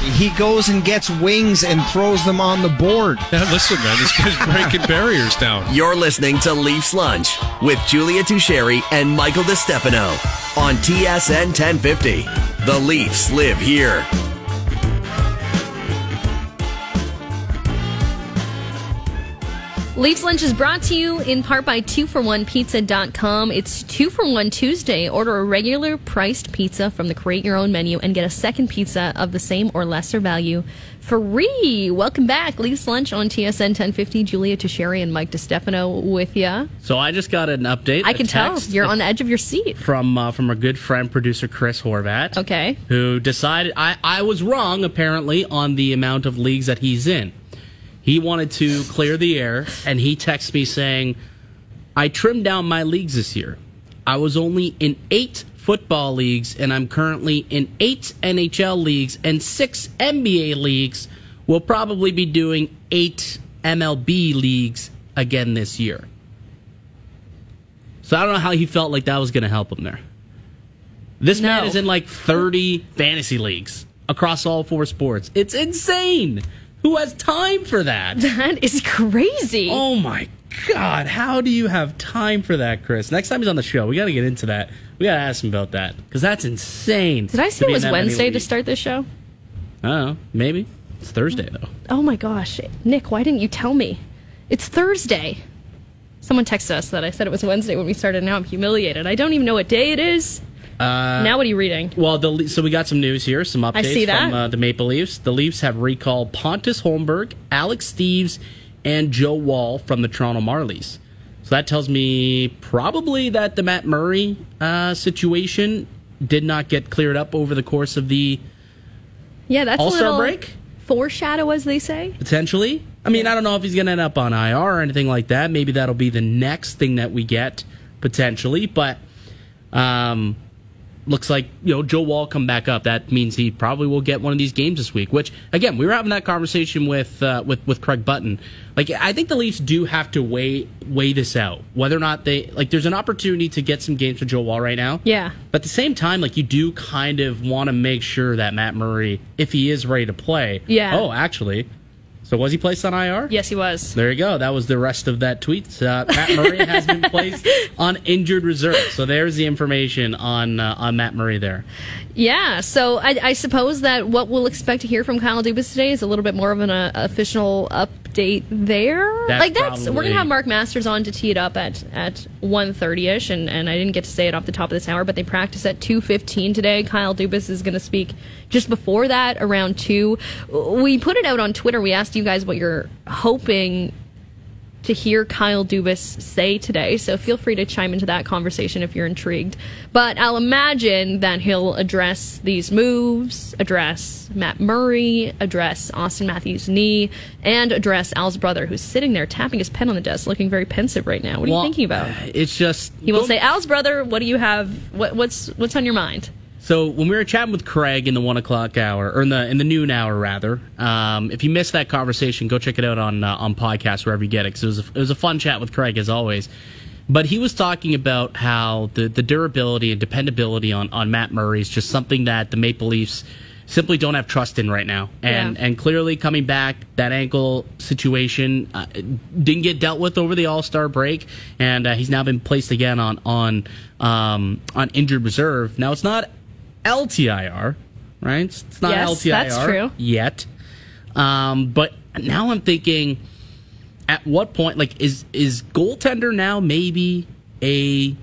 he goes and gets wings and throws them on the board. Yeah, listen, man, this guy's breaking barriers down. You're listening to Leafs Lunch with Julia Teixeira and Michael DeStefano on TSN 1050. The Leafs live here. Leafs Lunch is brought to you in part by 2for1pizza.com. It's 2 for 1 Tuesday. Order a regular priced pizza from the Create Your Own menu and get a second pizza of the same or lesser value free. Welcome back. Leafs Lunch on TSN 1050. Julia Teixeira and Mike DeStefano with you. So I just got an update. I can tell. You're on the edge of your seat. from uh, from our good friend producer Chris Horvat. Okay. Who decided I, I was wrong apparently on the amount of leagues that he's in. He wanted to clear the air and he texted me saying, I trimmed down my leagues this year. I was only in eight football leagues and I'm currently in eight NHL leagues and six NBA leagues. We'll probably be doing eight MLB leagues again this year. So I don't know how he felt like that was going to help him there. This man is in like 30 fantasy leagues across all four sports. It's insane. Who has time for that? That is crazy. Oh my God. How do you have time for that, Chris? Next time he's on the show, we got to get into that. We got to ask him about that because that's insane. Did I say it was Wednesday to start this show? I don't know. Maybe. It's Thursday, though. Oh my gosh. Nick, why didn't you tell me? It's Thursday. Someone texted us that I said it was Wednesday when we started. Now I'm humiliated. I don't even know what day it is. Uh, now what are you reading? Well, the so we got some news here, some updates see that. from uh, the Maple Leafs. The Leafs have recalled Pontus Holmberg, Alex Steeves, and Joe Woll from the Toronto Marlies. So that tells me probably that the Matt Murray uh, situation did not get cleared up over the course of the Yeah, that's a All-Star break? foreshadow, as they say. potentially. I mean, I don't know if he's going to end up on IR or anything like that. Maybe that'll be the next thing that we get potentially, but um, looks like you know Joe Woll come back up. That means he probably will get one of these games this week. Which again, we were having that conversation with uh, with with Craig Button. Like, I think the Leafs do have to weigh weigh this out whether or not they like. There's an opportunity to get some games for Joe Woll right now. Yeah. But at the same time, like you do kind of want to make sure that Matt Murray, if he is ready to play, Yeah. Oh, actually, so was he placed on IR? Yes, he was. There you go. That was the rest of that tweet. Uh, Matt Murray has been placed on injured reserve. So there's the information on uh, on Matt Murray there. Yeah, so I, I suppose that what we'll expect to hear from Kyle Dubas today is a little bit more of an uh, official update there. That's like that's we're gonna have Mark Masters on to tee it up at at one thirty ish, and and I didn't get to say it off the top of this hour, but they practice at two fifteen today. Kyle Dubas is gonna speak just before that, around two. We put it out on Twitter. We asked you guys what you're hoping to hear Kyle Dubas say today. So feel free to chime into that conversation if you're intrigued. But I'll imagine that he'll address these moves, address Matt Murray, address Auston Matthews' knee, and address Al's brother, who's sitting there tapping his pen on the desk, looking very pensive right now. What are Well, you thinking about? It's just He will say, "Al's brother, what do you have? What, what's what's on your mind?" So when we were chatting with Craig in the one o'clock hour, or in the in the noon hour rather, um, if you missed that conversation, go check it out on uh, on podcast wherever you get it. Because it was a, it was a fun chat with Craig as always. But he was talking about how the, the durability and dependability on, on Matt Murray is just something that the Maple Leafs simply don't have trust in right now. And Yeah. and clearly coming back, that ankle situation uh, didn't get dealt with over the All Star break, and uh, he's now been placed again on on um, on injured reserve. Now it's not LTIR, right? It's not Yes, LTIR that's true. yet. Um, but now I'm thinking, at what point, like, is is goaltender now maybe a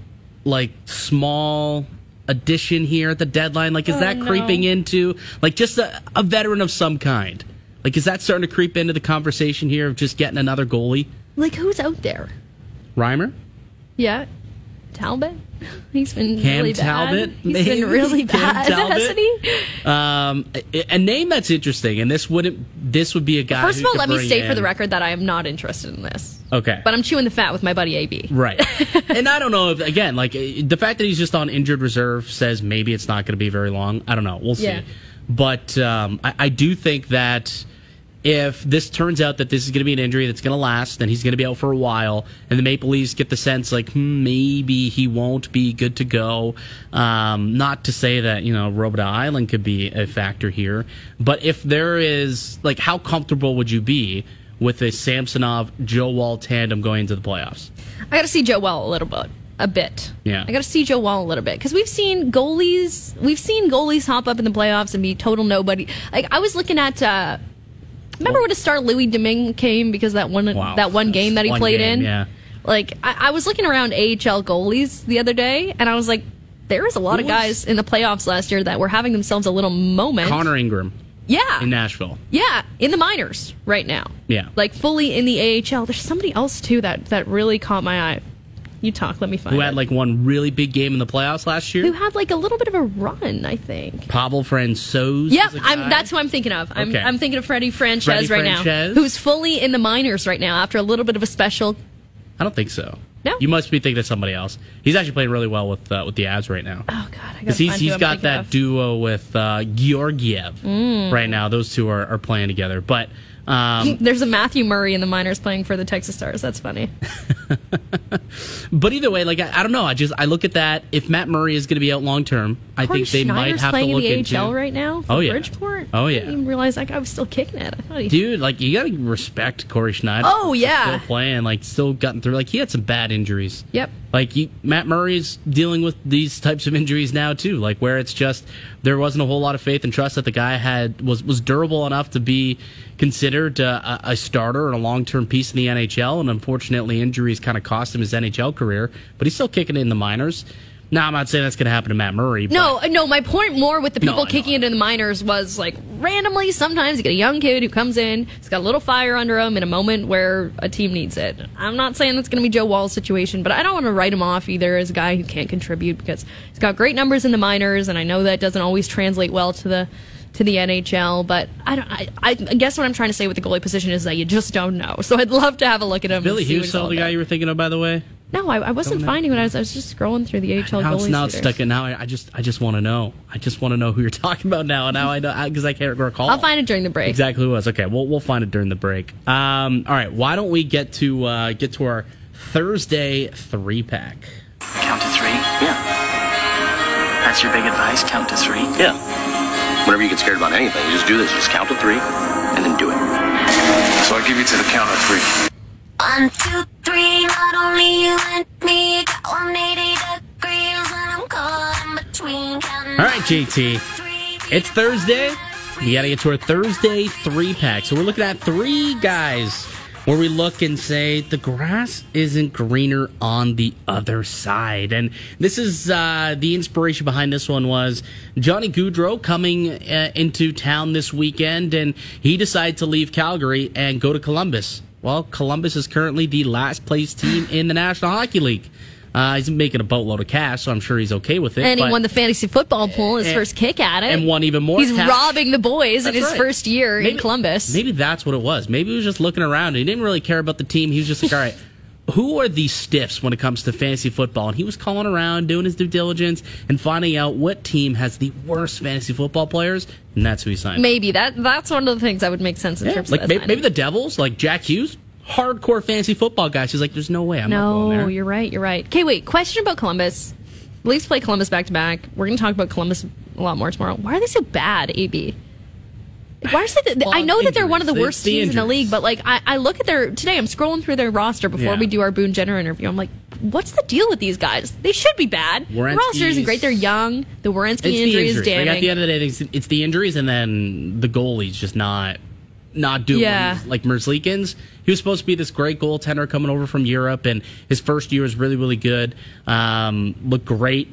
like small addition here at the deadline? Like, is Oh, that no. creeping into like just a, a veteran of some kind? Like, is that starting to creep into the conversation here of just getting another goalie? Like who's out there? Reimer? Yeah, Talbot. He's been Cam really bad. Talbot, He's maybe? been really bad, Talbot? hasn't he? Um, a, a name that's interesting, and this wouldn't. This would be a guy. First of all, let me state for the record that I am not interested in this. Okay, But I'm chewing the fat with my buddy AB. Right. and I don't know if, again, like eh, the fact that he's just on injured reserve says maybe it's not going to be very long. I don't know. We'll see. Yeah. But um, I, I do think that if this turns out that this is going to be an injury that's going to last, then he's going to be out for a while, and the Maple Leafs get the sense like hmm, maybe he won't be good to go. Um, not to say that you know Robidas Island could be a factor here, but if there is like, how comfortable would you be with a Samsonov Joe Woll tandem going into the playoffs? I got to see Joe Woll a little bit. A bit. Yeah. I got to see Joe Woll a little bit because we've seen goalies. We've seen goalies hop up in the playoffs and be total nobody. Like I was looking at. uh Remember when the star Louis Domingue came because that one Wow. that one game that he One played game, in. yeah. Like I, I was looking around AHL goalies the other day, and I was like, there was a lot Who of was- guys in the playoffs last year that were having themselves a little moment. Connor Ingram yeah, in Nashville. yeah, in the minors right now. Yeah. like fully in the AHL. There's somebody else too that that really caught my eye. You talk. Let me find. Who it. had like one really big game in the playoffs last year? who had like a little bit of a run, I think. Pavel Francouz. Yep, is a I'm, that's who I'm thinking of. I'm, Okay. I'm thinking of Freddie Freddie right Franchise? now, who's fully in the minors right now after a little bit of a special. I don't think so. No? You must be thinking of somebody else. He's actually playing really well with uh, with the Avs right now. Oh God, I Because he's, he's got that duo with uh, Georgiev Mm. right now. Those two are, are playing together. But um, There's a Matthew Murray in the minors playing for the Texas Stars. That's funny. but either way, like I, I don't know. I just I look at that. If Matt Murray is going to be out long term, I Corey think they might Schneider's have to playing look in the into. AHL right now. Oh, yeah. Bridgeport. Oh, I yeah. didn't even realize that guy was still kicking it. I thought he, Dude, like you gotta respect Cory Schneider. Oh, yeah. still playing, like still gotten through. Like he had some bad injuries. Yep. Like he, Matt Murray's dealing with these types of injuries now too. Like where it's just there wasn't a whole lot of faith and trust that the guy had was was durable enough to be considered uh, a, a starter and a long term piece in the NHL. And unfortunately, injuries kind of cost him his NHL career. But he's still kicking it in the minors. Now I'm not saying that's going to happen to Matt Murray. No, no. My point more with the people know. kicking it in the minors was like randomly. Sometimes you get a young kid who comes in, he's got a little fire under him in a moment where a team needs it. I'm not saying that's going to be Joe Woll's situation, but I don't want to write him off either as a guy who can't contribute because he's got great numbers in the minors, and I know that doesn't always translate well to the to the NHL. But I don't. I, I guess what I'm trying to say with the goalie position is that you just don't know. So I'd love to have a look at him. Billy and see what he's the guy you were thinking of, by the way. No, I, I wasn't finding what I was. I was just scrolling through the AHL Now it's goalie. now it's stuck in. Now I, I just I just want to know. I just want to know who you're talking about now. And now I know because I can't recall. I'll find it during the break. exactly who it was. Okay, we'll we'll find it during the break. Um, all right. Why don't we get to uh, get to our Thursday three pack? Count to three. Yeah. That's your big advice. Count to three. Yeah. Whenever you get scared about anything, you just do this. Just count to three and then do it. So I give you to the count of three. One, two, three, not only you and me, got 180 degrees, and I'm caught in between. All right, JT. It's Thursday. We got to get to our Thursday three pack. So we're looking at three guys where we look and say the grass isn't greener on the other side. And this is uh, the inspiration behind this one was Johnny Gaudreau coming uh, into town this weekend, and he decided to leave Calgary and go to Columbus. Well, Columbus is currently the last place team in the National Hockey League. Uh, he's making a boatload of cash, so I'm sure he's okay with it. And he won the fantasy football pool his And- first kick at it. and won even more He's cash. robbing the boys in his right. first year in Columbus. Maybe that's what it was. Maybe he was just looking around. He didn't really care about the team. He was just like, all right, who are these stiffs when it comes to fantasy football? And he was calling around, doing his due diligence, and finding out what team has the worst fantasy football players, and that's who he signed. Maybe that that's one of the things that would make sense in Yeah, terms like of maybe, maybe the Devils, like Jack Hughes, hardcore fantasy football guy. She's like, there's no way I'm not going No, there. you're right. You're right. Okay, wait. Question about Columbus. Leafs play Columbus back to back. We're going to talk about Columbus a lot more tomorrow. Why are they so bad, AB? Like, Why is it? Well, I know that they're one of the worst the teams in the league, but like I, I look at their today. I'm scrolling through their roster before Yeah. we do our Boone Jenner interview. I'm like, what's the deal with these guys? They should be bad. The roster isn't great. They're young. The Werenski the injury is injuries. Like, at the end of the day, it's, it's the injuries, and then the goalie's just not not doing Yeah. like Merzlikins. He was supposed to be this great goaltender coming over from Europe, and his first year was really really good. Um, looked great.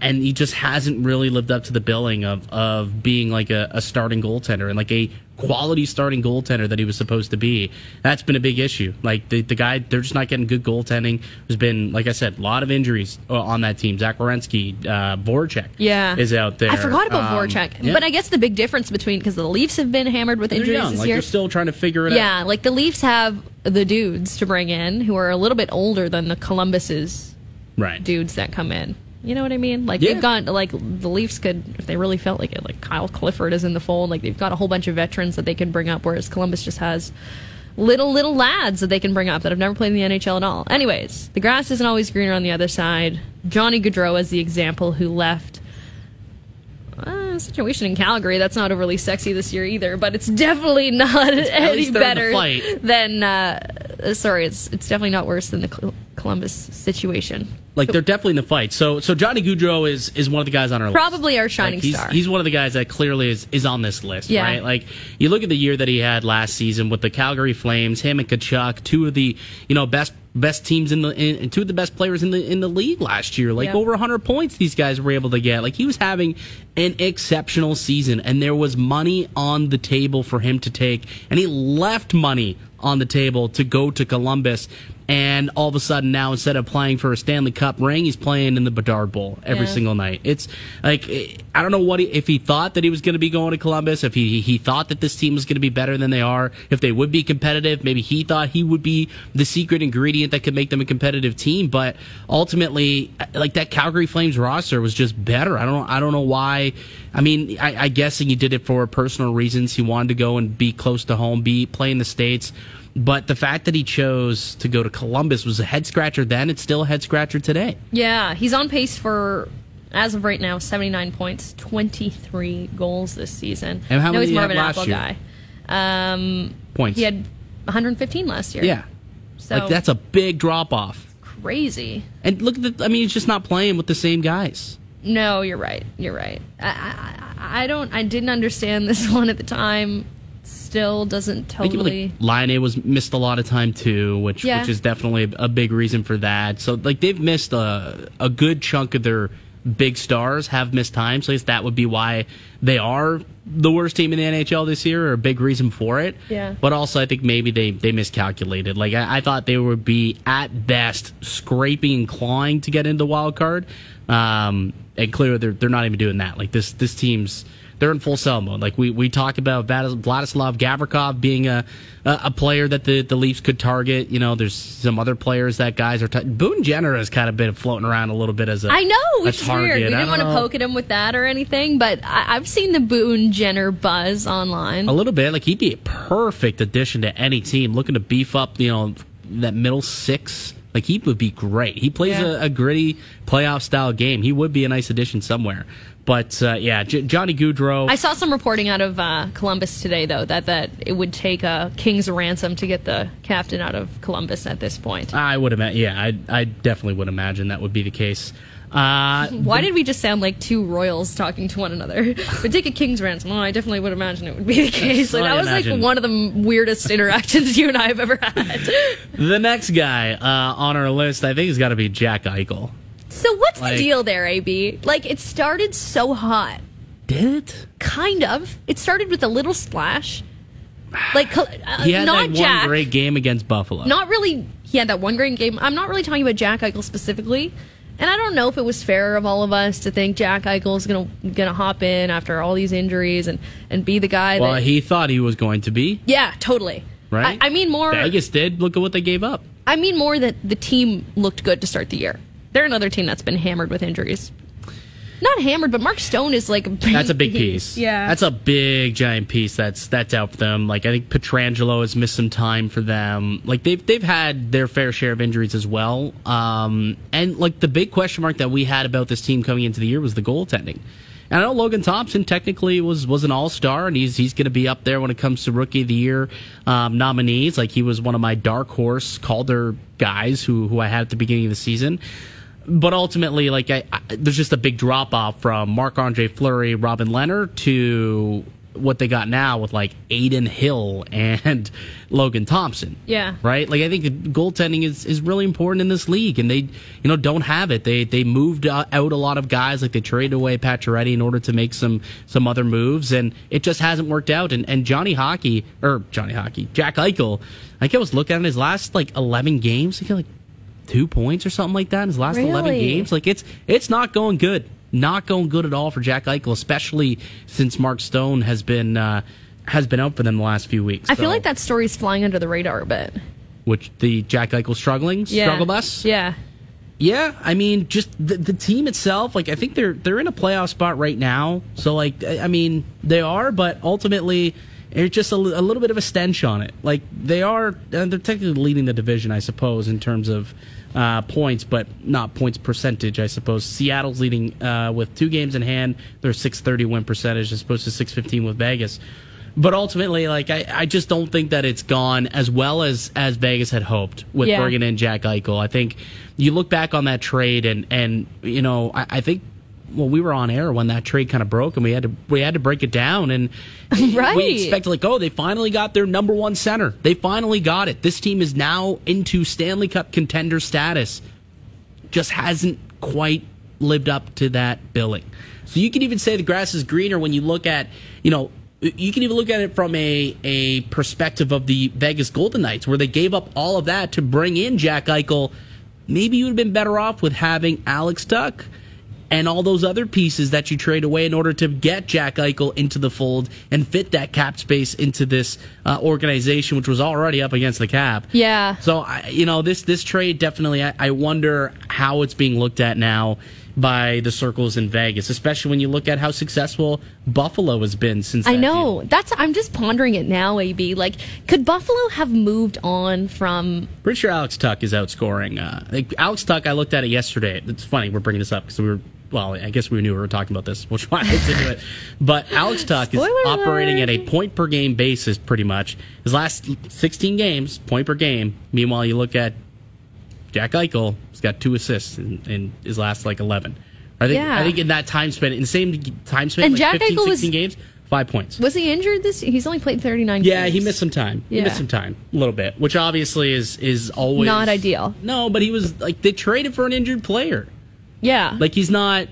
And he just hasn't really lived up to the billing of, of being like a, a starting goaltender and like a quality starting goaltender that he was supposed to be. That's been a big issue. Like the, the guy, they're just not getting good goaltending. There's been, like I said, a lot of injuries uh, on that team. Zach Werenski, uh, Voracek Yeah, is out there. I forgot about Um, Voracek, yeah. but I guess the big difference between because the Leafs have been hammered with They're injuries young. this Like year. you're still trying to figure it out. Yeah, like the Leafs have the dudes to bring in who are a little bit older than the Columbus's Right. dudes that come in. You know what I mean? Like Yeah. they've got like the Leafs could, if they really felt like it, like Kyle Clifford is in the fold. Like they've got a whole bunch of veterans that they can bring up, whereas Columbus just has little little lads that they can bring up that have never played in the NHL at all. Anyways, the grass isn't always greener on the other side. Johnny Gaudreau is the example who left uh, situation in Calgary. That's not overly sexy this year either, but it's definitely not any in the better than. Uh, sorry, it's it's definitely not worse than the Columbus situation. Like they're definitely in the fight. So so Johnny Gaudreau is is one of the guys on our list. Probably our shining Like, he's, star. He's one of the guys that clearly is, is on this list, Yeah. right? Like you look at the year that he had last season with the Calgary Flames, him and Tkachuk, two of the you know best best teams in the in, two of the best players in the in the league last year. Like over 100 points these guys were able to get. Like he was having an exceptional season and there was money on the table for him to take and he left money on the table to go to Columbus. And all of a sudden now, instead of playing for a Stanley Cup ring, he's playing in the Bedard Bowl every Yeah. single night. It's like I don't know what he, if he thought that he was going to be going to Columbus, if he he thought that this team was going to be better than they are, if they would be competitive. Maybe he thought he would be the secret ingredient that could make them a competitive team. But ultimately, like that Calgary Flames roster was just better. I don't I don't know why. I mean, I, I guessing he did it for personal reasons. He wanted to go and be close to home, be play in the states. But the fact that he chose to go to Columbus was a head scratcher then. It's still a head scratcher today. Yeah, he's on pace for, as of right now, 79 points, 23 goals this season. And how know many he's he more of an Apple year? guy. Um, Points. he had 115 last year. Yeah. So like that's a big drop off. crazy. And look at the I mean he's just not playing with the same guys. No, you're right. You're right. I, I- I don't. I didn't understand this one at the time. Still doesn't totally. like Laine was missed a lot of time too, which Yeah. which is definitely a big reason for that. So like they've missed a a good chunk of their big stars have missed time. So I guess that would be why they are the worst team in the NHL this year, or a big reason for it. Yeah. But also, I think maybe they they miscalculated. Like I, I thought they would be at best scraping and clawing to get into wild card. Um, and clearly they're they're not even doing that. Like this this team's they're in full sell mode. Like we, we talked about Vladislav Gavrikov being a, a player that the, the Leafs could target. You know, there's some other players that guys are. T- Boone Jenner has kind of been floating around a little bit as a I know, which is target. weird. We didn't want to poke at him with that or anything, but I, I've seen the Boone Jenner buzz online. A little bit. Like he'd be a perfect addition to any team looking to beef up, you know, that middle six. Like he would be great. He plays Yeah. a, a gritty playoff style game. He would be a nice addition somewhere. But uh, yeah, J- Johnny Gaudreau. I saw some reporting out of uh, Columbus today, though, that, that it would take a king's ransom to get the captain out of Columbus at this point. I would imagine. Yeah, I I definitely would imagine that would be the case. Uh, Why did we just sound like two royals talking to one another? But take a king's ransom. Well, I definitely would imagine it would be the case. Like, that was imagine. like one of the weirdest interactions you and I have ever had. the next guy uh, on our list, I think, has got to be Jack Eichel. So what's Like- the deal there, AB? Like it started so hot. Did it? Kind of. It started with a little splash. Like uh, He had not that Jack. one great game against Buffalo. not really he had that one great game i'm not really talking about jack eichel specifically and i don't know if it was fair of all of us to think jack eichel is gonna gonna hop in after all these injuries and and be the guy well, that he thought he was going to be yeah totally right. I, I mean more Vegas did. Look at what they gave up. i mean more that the team looked good to start the year they're another team that's been hammered with injuries not hammered but mark stone is like That's a big piece. yeah That's a big giant piece that's that's out for them. Like I think Pietrangelo has missed some time for them. Like they've they've had their fair share of injuries as well. Um and like the big question mark that we had about this team coming into the year was the goaltending. And I know Logan Thompson technically was was an all star, and he's he's going to be up there when it comes to rookie of the year um, nominees. Like he was one of my dark horse Calder guys who who I had at the beginning of the season but ultimately, like, I, I, there's just a big drop off from Marc Andre Fleury, Robin Lehner to what they got now with like Adin Hill and Logan Thompson. Yeah. Right? Like I think goaltending is, is really important in this league and they you know don't have it. They they moved uh, out a lot of guys like they traded away Pacioretty in order to make some some other moves and it just hasn't worked out and and Johnny Hockey or Johnny Hockey, Jack Eichel, I think I was looking at his last like 11 games, he got like two points or something like that in his last 11 games. Like it's it's not going good. Not going good at all for Jack Eichel, especially since Mark Stone has been uh, has been out for them the last few weeks. i feel like that story's flying under the radar a bit which the Jack Eichel struggling yeah struggle bus. yeah Yeah, I mean, just the, the team itself. Like, I think they're they're in a playoff spot right now. So, like, I mean, they are, but ultimately, there's just a, a little bit of a stench on it. Like, they are, uh, they're technically leading the division, I suppose, in terms of uh, points, but not points percentage, I suppose. Seattle's leading uh, with two games in hand. They're 630 win percentage as opposed to 615 with Vegas. But ultimately, like I, I just don't think that it's gone as well as as Vegas had hoped with Yeah. Bergen and Jack Eichel. I think you look back on that trade, and and you know, I, I think well, we were on air when that trade kind of broke, and we had to we had to break it down, and Right. we expected like, oh, they finally got their number one center. They finally got it. This team is now into Stanley Cup contender status. Just hasn't quite lived up to that billing. So you can even say the grass is greener when you look at, you know, you can even look at it from a, a perspective of the Vegas Golden Knights, where they gave up all of that to bring in Jack Eichel. Maybe you would have been better off with having Alex Tuch and all those other pieces that you trade away in order to get Jack Eichel into the fold and fit that cap space into this uh, organization, which was already up against the cap. Yeah. So I, you know, this this trade definitely. I, I wonder how it's being looked at now by the circles in Vegas, especially when you look at how successful Buffalo has been since. I know. deal. That's I'm just pondering it now, AB. Like, could Buffalo have moved on from Pretty sure Alex Tuch is outscoring. Uh, like Alex Tuch, I looked at it yesterday. It's funny we're bringing this up because we were. Well, I guess we knew we were talking about this, which why I to do it. But Alex Tuch is operating alert. at a point per game basis, pretty much. His last 16 games, point per game. Meanwhile, you look at Jack Eichel, he's got two assists in, in his last like 11. I think Yeah. I think in that time span, in the same time span, And like Jack 15, Eichel was- 16 games, five points. was he injured this he's only played 39 Yeah, games. he missed some time. He missed some time, a little bit, which obviously is is always Not ideal. No, but he was like they traded for an injured player. Yeah. Like he's not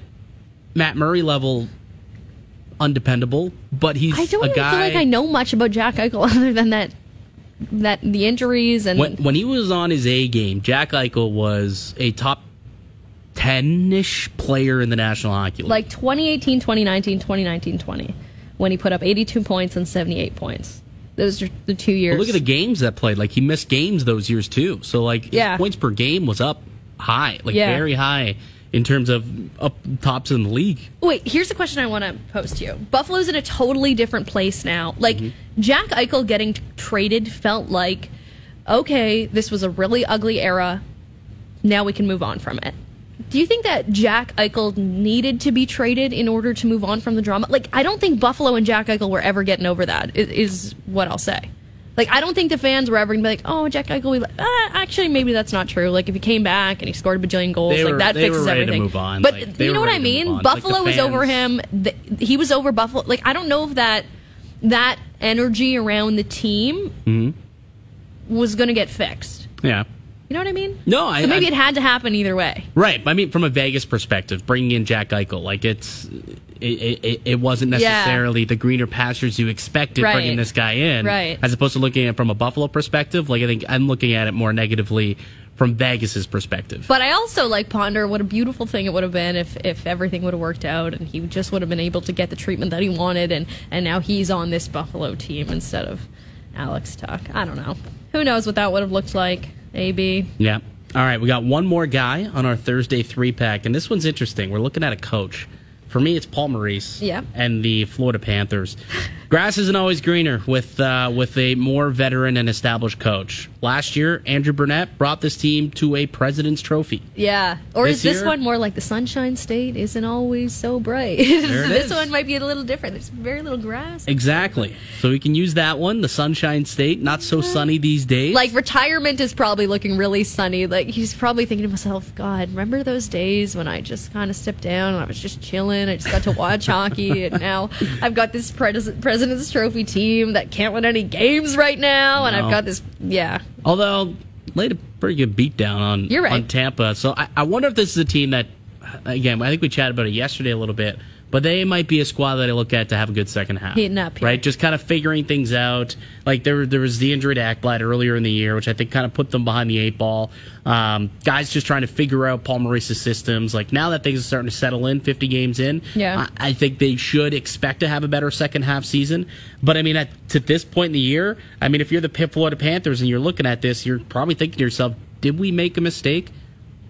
Matt Murray level undependable, but he's I don't a guy. feel like I know much about Jack Eichel other than that that the injuries and when when he was on his A game, Jack Eichel was a top ten ish player in the National Hockey League. like 2018, 2019, 2019, 20 when he put up 82 points and 78 points. Those are the two years. Look at the games that played. Like he missed games those years too. So like his Yeah. points per game was up high, like Yeah. very high in terms of up tops in the league. Wait, here's a question I want to pose to you. Buffalo's in a totally different place now. Like Mm-hmm. Jack Eichel getting t- traded felt like, okay, this was a really ugly era. Now we can move on from it. Do you think that Jack Eichel needed to be traded in order to move on from the drama? Like, I don't think Buffalo and Jack Eichel were ever getting over that. Is, Is what I'll say. Like, I don't think the fans were ever gonna be like, "Oh, Jack Eichel." We like, ah, actually, maybe that's not true. Like, if he came back and he scored a bajillion goals, They like were- that they were fixes ready to everything. move on. But Like, they you know were what I ready to mean? on. Like, the Buffalo was over fans- him. Th- he was over Buffalo. Like, I don't know if that that energy around the team Mm-hmm. was going to get fixed. Yeah. You know what I mean? No, I- So maybe I- it had to happen either way. Right. I mean, from a Vegas perspective, bringing in Jack Eichel, like it's it, it, it wasn't Yeah. necessarily the greener pastures you expected Right. bringing this guy in, Right. As opposed to looking at it from a Buffalo perspective. Like I think I'm looking at it more negatively from Vegas's perspective. But I also like ponder what a beautiful thing it would have been if if everything would have worked out and he just would have been able to get the treatment that he wanted and and now he's on this Buffalo team instead of Alex Tuch. I don't know. Who knows what that would have looked like? AB. Yeah. All right, we got one more guy on our Thursday three pack, and this one's interesting. We're looking at a coach. For me, it's Paul Maurice Yep. and the Florida Panthers. Grass isn't always greener with uh, with a more veteran and established coach. Last year, Andrew Brunette brought this team to a President's Trophy. Yeah. Or This is this year- one more like the Sunshine State isn't always so bright? This is. one might be a little different. There's very little grass. Exactly. So we can use that one, the Sunshine State. Not so sunny these days. Like retirement is probably looking really sunny. Like he's probably thinking to himself, God, remember those days when I just kind of stepped down and I was just chilling. I just got to watch hockey, and now I've got this pres- President's Trophy team that can't win any games right now, and No. I've got this. Yeah, Although laid a pretty good beat down on You're right. on Tampa. So I, I wonder if this is a team that again, I think we chatted about it yesterday a little bit, but they might be a squad that I look at to have a good second half. Heating up here. Right? Just kind of figuring things out. Like there there was the injury to Ekblad earlier in the year, which I think kind of put them behind the eight ball. Um, guys just trying to figure out Paul Maurice's systems. Like now that things are starting to settle in, 50 games in, Yeah. I, I think they should expect to have a better second half season. But I mean, at to this point in the year, I mean, if you're the Florida Panthers and you're looking at this, you're probably thinking to yourself, did we make a mistake?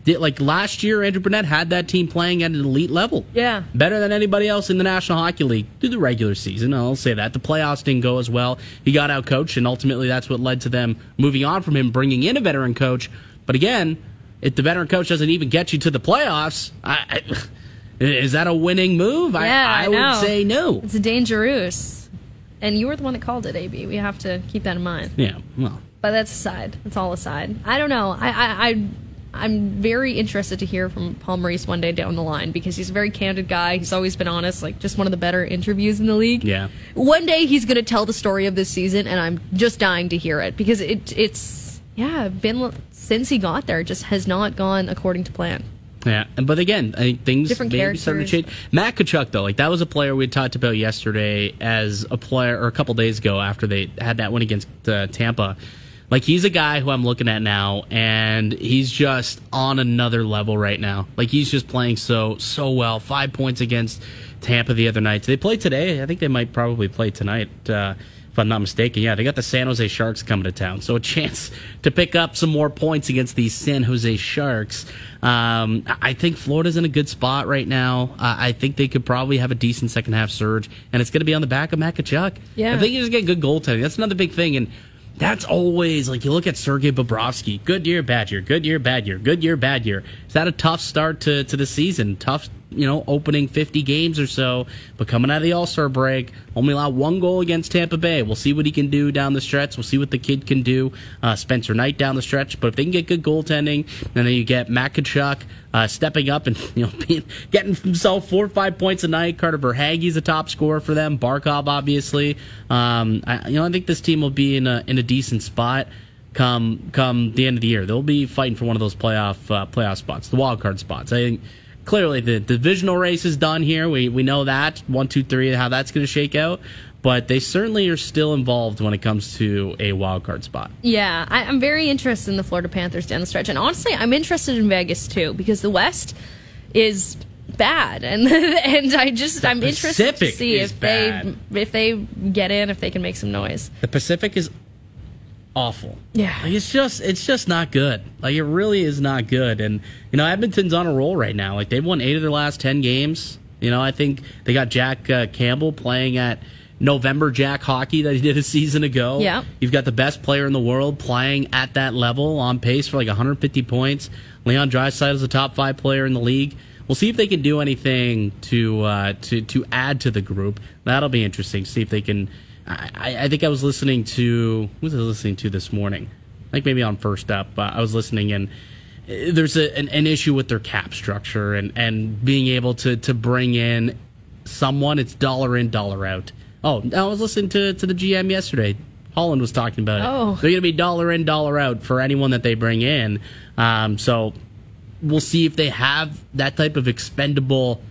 Did- Like last year, Andrew Brunette had that team playing at an elite level. Yeah. Better than anybody else in the National Hockey League through the regular season. I'll say that. The playoffs didn't go as well. He got out coached, and ultimately that's what led to them moving on from him, bringing in a veteran coach. But again, if the veteran coach doesn't even get you to the playoffs, I, I, is that a winning move? Yeah, I, I, would say no. It's dangerous. And you were the one that called it, AB. We have to keep that in mind. Yeah, well, But that's aside. That's all aside. I don't know. I, I, I I'm very interested to hear from Paul Maurice one day down the line because he's a very candid guy. He's always been honest, like just one of the better interviews in the league. yeah. One day he's going to tell the story of this season, and I'm just dying to hear it because it it's yeah been since he got there, just has not gone according to plan. Yeah, and- but again, I think things Different maybe starting to change. Matt Tkachuk, though, like that was a player we talked about yesterday as a player, or a couple days ago after they had that win against uh, Tampa. Like he's a guy who I'm looking at now, and he's just on another level right now. Like he's just playing so so well. Five points against Tampa the other night. They play today. I think they might probably play tonight. Uh, if I'm not mistaken. Yeah, they got the San Jose Sharks coming to town, so a chance to pick up some more points against these San Jose Sharks. Um, I think Florida's in a good spot right now. Uh, I think they could probably have a decent second half surge, and it's going to be on the back of Matt Tkachuk. Yeah. I think you just get good goaltending. That's another big thing, and that's always like you look at Sergei Bobrovsky. Good year, bad year. Good year, bad year. Good year, bad year. Is that a tough start to to the season? Tough you know, opening 50 games or so, but coming out of the All Star break, only allowed one goal against Tampa Bay. We'll see what he can do down the stretch. We'll see what the kid can do. Uh, Spencer Knight down the stretch, but if they can get good goaltending, and then you get Matt Tkachuk uh, stepping up and you know being, getting himself four or five points a night. Carter Verhaeghe's a top scorer for them. Barkov, obviously. Um, I, you know, I think this team will be in a in a decent spot come come the end of the year. They'll be fighting for one of those playoff uh, playoff spots, the wild card spots. I think clearly the divisional race is done here. We we know that one, two, three, how that's going to shake out. But they certainly are still involved when it comes to a wild card spot. Yeah, I, I'm very interested in the Florida Panthers down the stretch, and honestly, I'm interested in Vegas too because the West is bad, and and I just I'm interested to see if bad. they if they get in, if they can make some noise. The Pacific is awful. Yeah. Like it's just it's just not good. Like it really is not good. And you know, Edmonton's on a roll right now. Like they've won 8 of their last 10 games. You know, I think they got Jack uh, Campbell playing at November Jack hockey that he did a season ago. Yeah. You've got the best player in the world playing at that level on pace for like 150 points. Leon Draisaitl is the top 5 player in the league. We'll see if they can do anything to uh, to to add to the group. That'll be interesting. See if they can. I, I- think I was listening to who was I listening to this morning? I think maybe on First Up. Uh, I was listening and uh, there's a, an, an issue with their cap structure and, and being able to to bring in someone. It's dollar in, dollar out. Oh, I was listening to to the GM yesterday. Holland was talking about it. Oh. They're going to be dollar in, dollar out for anyone that they bring in. Um, so we'll see if they have that type of expendable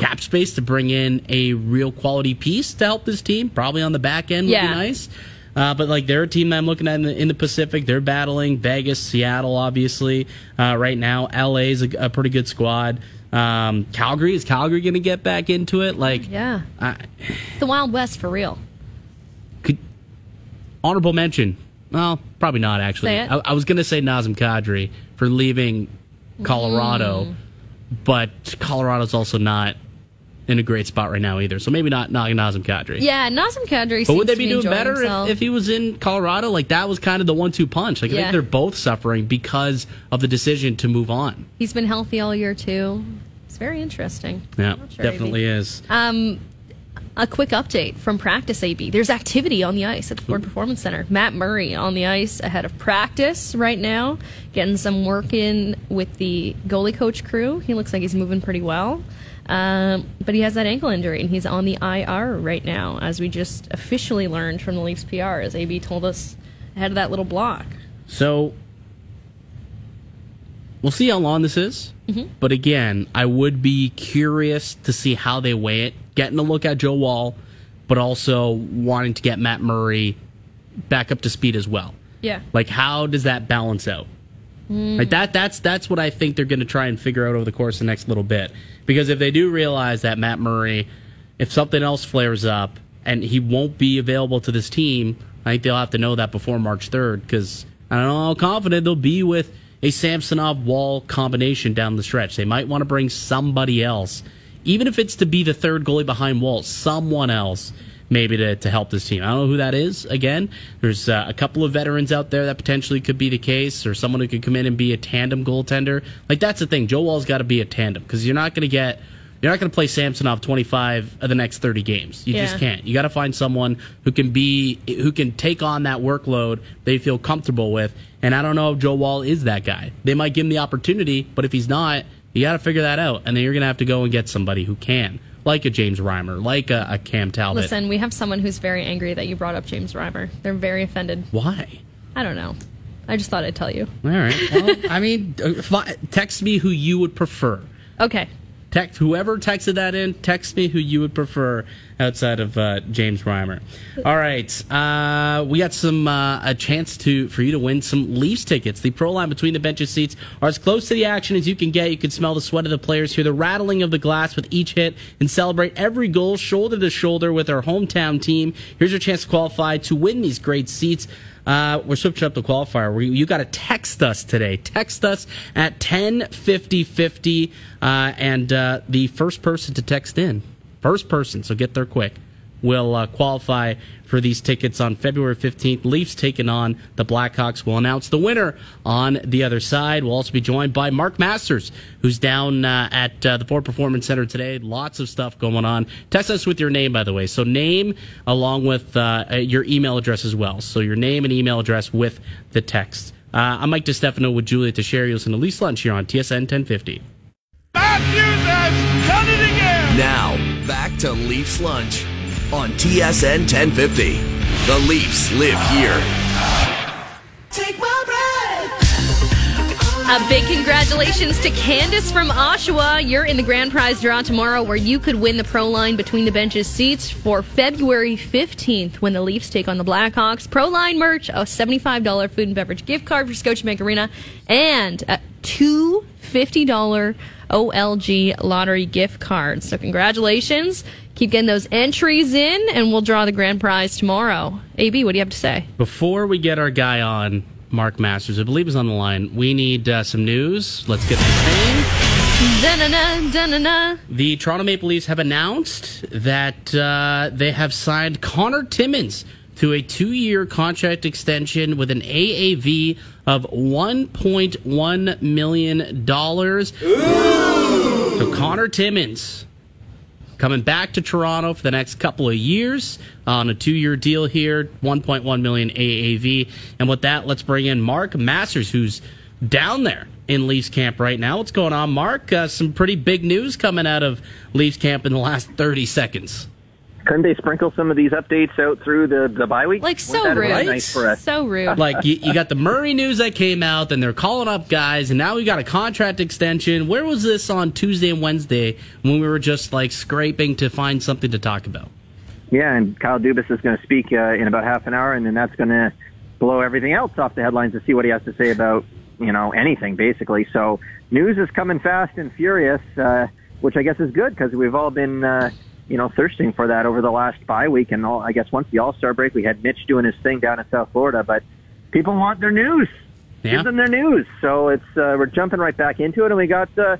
cap space to bring in a real quality piece to help this team. Probably on the back end would Yeah. be nice. Uh, but like they're a team that I'm looking at in the, in the Pacific. They're battling Vegas, Seattle, obviously uh, right now. LA is a, a pretty good squad. Um, Calgary is Calgary going to get back into it? Like, Yeah, it's the Wild West for real. could honorable mention. Well, probably not actually. I, I was going to say Nazem Kadri for leaving Colorado, Mm. but Colorado's also not in a great spot right now either. So maybe not not Nazem Kadri. Yeah, Nazem Kadri. But would they be doing better if, if he was in Colorado? Like that was kind of the one-two punch. Like I think they're both suffering because of the decision to move on. He's been healthy all year too. It's very interesting. Yeah, sure, definitely AB. is. Um, a quick update from practice, AB. There's activity on the ice at the Ford Performance Center. Matt Murray on the ice ahead of practice right now, getting some work in with the goalie coach crew. He looks like he's moving pretty well. Um, but he has that ankle injury, and he's on the IR right now, as we just officially learned from the Leafs PR, as AB told us ahead of that little block. So we'll see how long this is. Mm-hmm. But again, I would be curious to see how they weigh it. Getting a look at Joe Woll, but also wanting to get Matt Murray back up to speed as well. Yeah. Like how does that balance out? Mm. Like that that's that's what I think they're going to try and figure out over the course of the next little bit. Because if they do realize that Matt Murray if something else flares up and he won't be available to this team, I think they'll have to know that before March 3rd cuz I don't know how confident they'll be with a Samsonov Woll combination down the stretch. They might want to bring somebody else, even if it's to be the third goalie behind Woll, someone else maybe to, to help this team. I don't know who that is. Again, there's uh, a couple of veterans out there that potentially could be the case, or someone who could come in and be a tandem goaltender. Like that's the thing. Joe Woll's got to be a tandem because you're not going to get. You're not going to play Samsonov 25 of the next 30 games. You just can't. You got to find someone who can be who can take on that workload they feel comfortable with. And I don't know if Joe Woll is that guy. They might give him the opportunity, but if he's not, you got to figure that out. And then you're going to have to go and get somebody who can, like a James Reimer, like a, a Cam Talbot. Listen, we have someone who's very angry that you brought up James Reimer. They're very offended. Why? I don't know. I just thought I'd tell you. All right. Well, I mean, uh, text me who you would prefer. Okay. Text whoever texted that in. Text me who you would prefer outside of uh, James Reimer. All right, uh, we got some uh, a chance to for you to win some Leafs tickets. The pro line between the benches seats are as close to the action as you can get. You can smell the sweat of the players, hear the rattling of the glass with each hit, and celebrate every goal shoulder to shoulder with our hometown team. Here's your chance to qualify to win these great seats. Uh, we're switching up the qualifier. We, you got to text us today. Text us at 105050. Uh, and uh, the first person to text in, first person, so get there quick, will uh, qualify for these tickets on February 15th. Leafs taking on the Blackhawks. We'll announce the winner on the other side. We'll also be joined by Mark Masters, who's down uh, at uh, the Ford Performance Center today. Lots of stuff going on. Text us with your name, by the way. So name along with uh, your email address as well. So your name and email address with the text. Uh, I'm Mike DeStefano with Julia Teixeira. and Elise listen Lunch here on TSN 1050. Matthews, done it again. Now, back to Leafs Lunch on TSN 1050. The Leafs live here. Take my breath. A big congratulations to Candace from Oshawa. You're in the grand prize draw tomorrow where you could win the pro line between the benches seats for February 15th when the Leafs take on the Blackhawks. Pro line merch, a $75 food and beverage gift card for Scotiabank Arena, and a two $50 OLG lottery gift card. So congratulations. Keep getting those entries in and we'll draw the grand prize tomorrow. AB, what do you have to say? Before we get our guy on, Mark Masters, I believe is on the line, we need uh, some news. Let's get this thing. Da-na-na, da-na-na. The Toronto Maple Leafs have announced that uh, they have signed Connor Timmins to a two year contract extension with an AAV of $1.1 million. So Connor Timmins coming back to Toronto for the next couple of years on a two-year deal here, 1.1 million AAV. And with that, let's bring in Mark Masters, who's down there in Leafs camp right now. What's going on, Mark? Uh, some pretty big news coming out of Leafs camp in the last 30 seconds. Couldn't they sprinkle some of these updates out through the, the bye week? Like so that have rude. Nice for us. So rude. Like you, you got the Murray news that came out, then they're calling up guys, and now we got a contract extension. Where was this on Tuesday and Wednesday when we were just like scraping to find something to talk about? Yeah, and Kyle Dubas is going to speak uh, in about half an hour, and then that's going to blow everything else off the headlines to see what he has to say about you know anything basically. So news is coming fast and furious, uh, which I guess is good because we've all been uh, you know thirsting for that over the last bye week, and all, I guess once the All Star break, we had Mitch doing his thing down in South Florida, but people want their news. Yeah. Give them their news. So it's uh, we're jumping right back into it, and we got. Uh,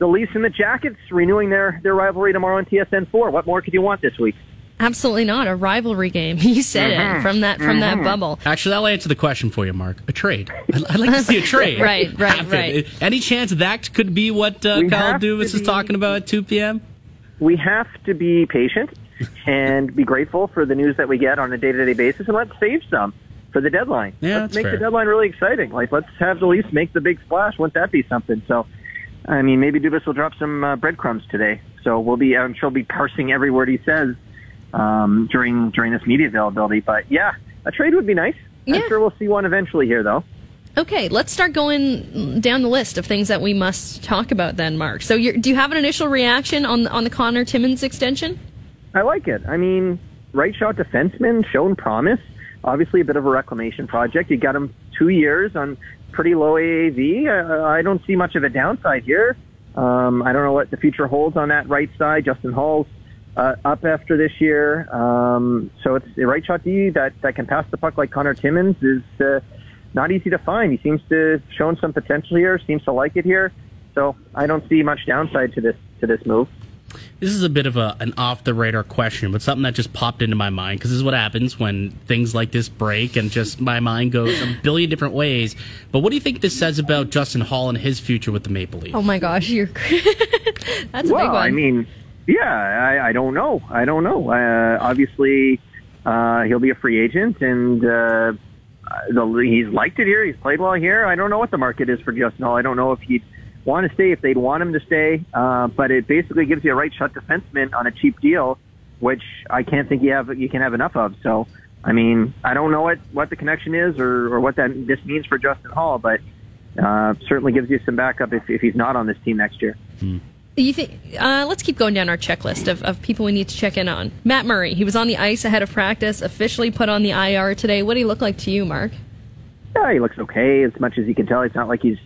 the Leafs and the Jackets renewing their, their rivalry tomorrow on TSN four. What more could you want this week? Absolutely not a rivalry game. You said Mm-hmm. it from that from that bubble. Actually, I'll answer the question for you, Mark. A trade. I'd, I'd like to see a trade. Right, right, happen. right. Any chance that could be what uh, We Kyle have to Dubas is talking about at 2 p.m.? We have to be patient and be grateful for the news that we get on a day-to-day basis, and let's save some for the deadline. Yeah, let's make fair. the deadline really exciting. Like, let's have the Leafs make the big splash. Wouldn't that be something? So, I mean, maybe Dubas will drop some uh, breadcrumbs today. So we'll be, I'm sure, we'll be parsing every word he says um, during during this media availability. But yeah, a trade would be nice. Yeah. I'm sure we'll see one eventually here, though. Okay, let's start going down the list of things that we must talk about then, Mark. So, do you have an initial reaction on on the Connor Timmins extension? I like it. I mean, right shot defenseman, shown promise. Obviously, a bit of a reclamation project. You got him two years on pretty low AAV. Uh, I don't see much of a downside here. Um, I don't know what the future holds on that right side. Justin Holl's uh, up after this year, um, so it's a right shot D that that can pass the puck like Connor Timmins is. Uh, not easy to find. He seems to have shown some potential here. Seems to like it here. So I don't see much downside to this to this move. This is a bit of a, an off the radar question, but something that just popped into my mind because this is what happens when things like this break and just my mind goes a billion different ways. But what do you think this says about Justin Holl and his future with the Maple Leafs? Oh my gosh, you're that's a well, big one. I mean, yeah, I, I don't know. I don't know. Uh, obviously, uh, he'll be a free agent, and uh, the, he's liked it here. He's played well here. I don't know what the market is for Justin Holl. I don't know if he'd want to stay, if they'd want him to stay. Uh, but it basically gives you a right shot defenseman on a cheap deal, which I can't think you have you can have enough of. So, I mean, I don't know what what the connection is or, or what that this means for Justin Holl, but uh, certainly gives you some backup if, if he's not on this team next year. You think? Uh, let's keep going down our checklist of, of people we need to check in on. Matt Murray, he was on the ice ahead of practice, officially put on the IR today. What did he look like to you, Mark? Yeah, he looks okay as much as you can tell. It's not like he's